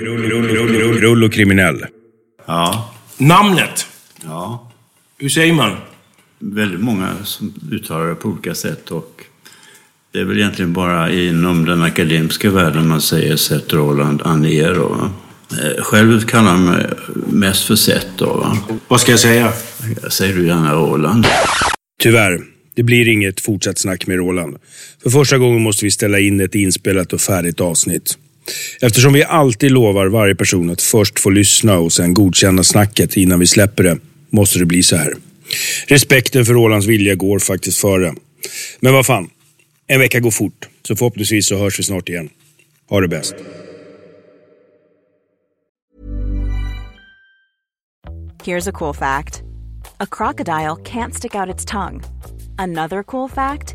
Rull, rull, rull, rull, rull och kriminell. Ja, Namnet, ja. hur säger man? Väldigt många som uttalar det på olika sätt och det är väl egentligen bara inom den akademiska världen man säger Seth Roland Aniero. va. Eh, Själv kallar han mig mest för Seth då. Va? Vad ska jag säga? Säger du gärna Roland? Tyvärr, det blir inget fortsatt snack med Roland. För första gången måste vi ställa in ett inspelat och färdigt avsnitt. Eftersom vi alltid lovar varje person att först få lyssna och sen godkänna snacket innan vi släpper det, måste det bli så här. Respekten för Rolands vilja går faktiskt före. Men vad fan, en vecka går fort. Så förhoppningsvis så hörs vi snart igen. Ha det bäst. Here's a cool fact a crocodile can't stick out its tongue. Another cool fact